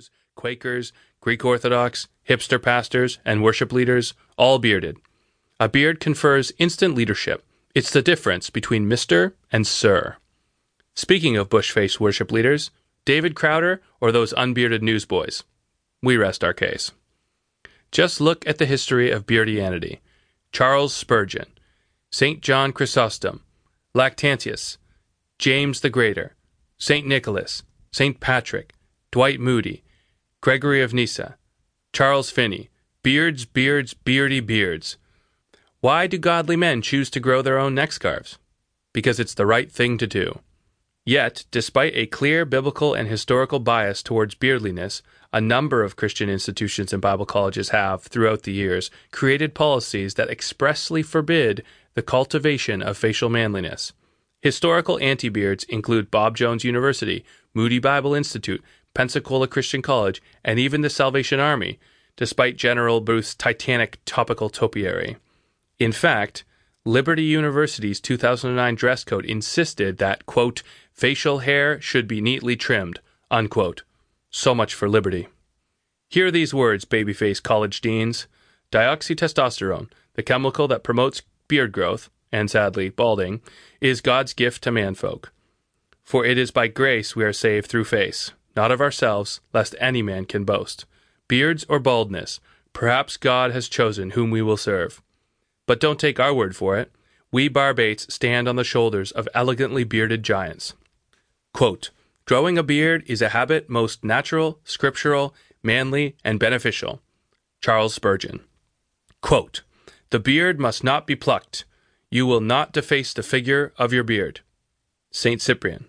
Jews, Quakers, Greek Orthodox, hipster pastors, and worship leaders, all bearded. A beard confers instant leadership. It's the difference between Mr. and Sir. Speaking of bush-faced worship leaders, David Crowder or those unbearded newsboys? We rest our case. Just look at the history of beardianity. Charles Spurgeon, St. John Chrysostom, Lactantius, James the Greater, St. Nicholas, St. Patrick, Dwight Moody, Gregory of Nyssa, Charles Finney, beards, beards, beardy beards. Why do godly men choose to grow their own neck scarves? Because it's the right thing to do. Yet, despite a clear biblical and historical bias towards beardliness, a number of Christian institutions and Bible colleges have, throughout the years, created policies that expressly forbid the cultivation of facial manliness. Historical anti-beards include Bob Jones University, Moody Bible Institute, Pensacola Christian College, and even the Salvation Army, despite General Booth's titanic topical topiary. In fact, Liberty University's 2009 dress code insisted that, quote, facial hair should be neatly trimmed, unquote. So much for liberty. Hear these words, babyface college deans. Dihydrotestosterone, the chemical that promotes beard growth, and sadly, balding, is God's gift to manfolk. For it is by grace we are saved through faith, not of ourselves, lest any man can boast. Beards or baldness, perhaps God has chosen whom we will serve. But don't take our word for it. We barbates stand on the shoulders of elegantly bearded giants. Quote, Growing a beard is a habit most natural, scriptural, manly, and beneficial. Charles Spurgeon. Quote, the beard must not be plucked. You will not deface the figure of your beard. St. Cyprian.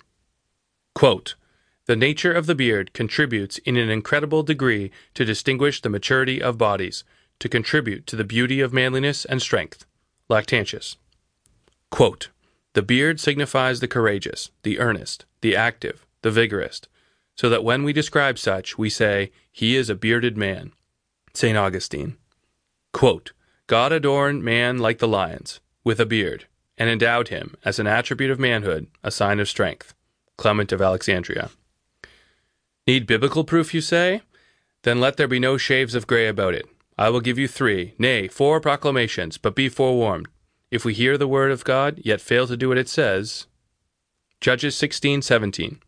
Quote, the nature of the beard contributes in an incredible degree to distinguish the maturity of bodies, to contribute to the beauty of manliness and strength. Lactantius. Quote, the beard signifies the courageous, the earnest, the active, the vigorous, so that when we describe such, we say, He is a bearded man. St. Augustine. Quote, God adorned man like the lions, with a beard, and endowed him, as an attribute of manhood, a sign of strength. Clement of Alexandria. Need biblical proof, you say? Then let there be no shaves of grey about it. I will give you three, nay, four proclamations, but be forewarned. If we hear the word of God, yet fail to do what it says. Judges 16, 17.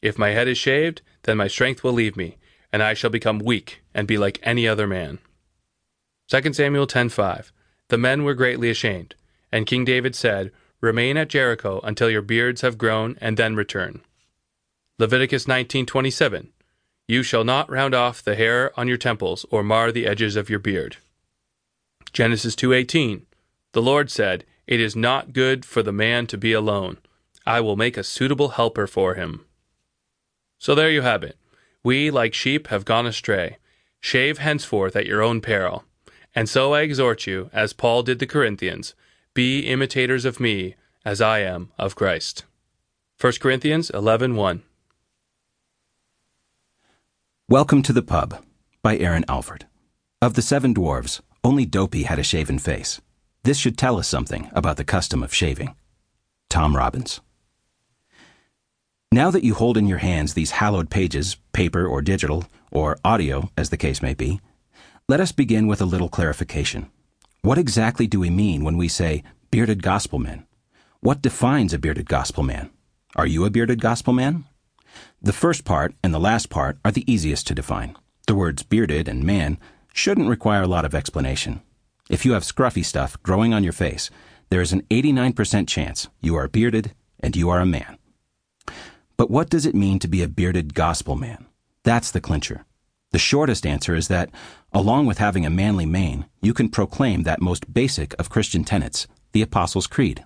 If my head is shaved, then my strength will leave me, and I shall become weak and be like any other man. 2 Samuel 10:5 The men were greatly ashamed, and King David said, Remain at Jericho until your beards have grown, and then return. Leviticus 19:27 You shall not round off the hair on your temples or mar the edges of your beard. Genesis 2:18 The Lord said, It is not good for the man to be alone. I will make a suitable helper for him. So there you have it. We, like sheep, have gone astray. Shave henceforth at your own peril. And so I exhort you, as Paul did the Corinthians, be imitators of me, as I am of Christ. 1 Corinthians 11:1. Welcome to the Pub by Aaron Alford. Of the seven dwarves, only Dopey had a shaven face. This should tell us something about the custom of shaving. Tom Robbins. Now that you hold in your hands these hallowed pages, paper or digital, or audio, as the case may be, let us begin with a little clarification. What exactly do we mean when we say bearded gospel men? What defines a bearded gospel man? Are you a bearded gospel man? The first part and the last part are the easiest to define. The words bearded and man shouldn't require a lot of explanation. If you have scruffy stuff growing on your face, there is an 89% chance you are bearded and you are a man. But what does it mean to be a bearded gospel man? That's the clincher. The shortest answer is that, along with having a manly mane, you can proclaim that most basic of Christian tenets, the Apostles' Creed.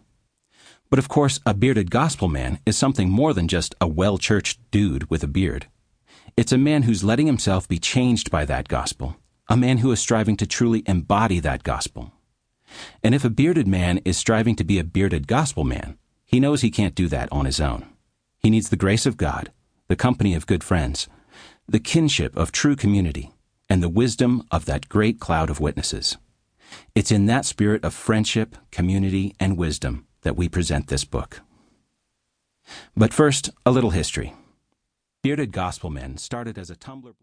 But of course, a bearded gospel man is something more than just a well churched dude with a beard. It's a man who's letting himself be changed by that gospel, a man who is striving to truly embody that gospel. And if a bearded man is striving to be a bearded gospel man, he knows he can't do that on his own. He needs the grace of God, the company of good friends, the kinship of true community, and the wisdom of that great cloud of witnesses. It's in that spirit of friendship, community, and wisdom that we present this book. But first, a little history. Bearded Gospel Men started as a Tumblr.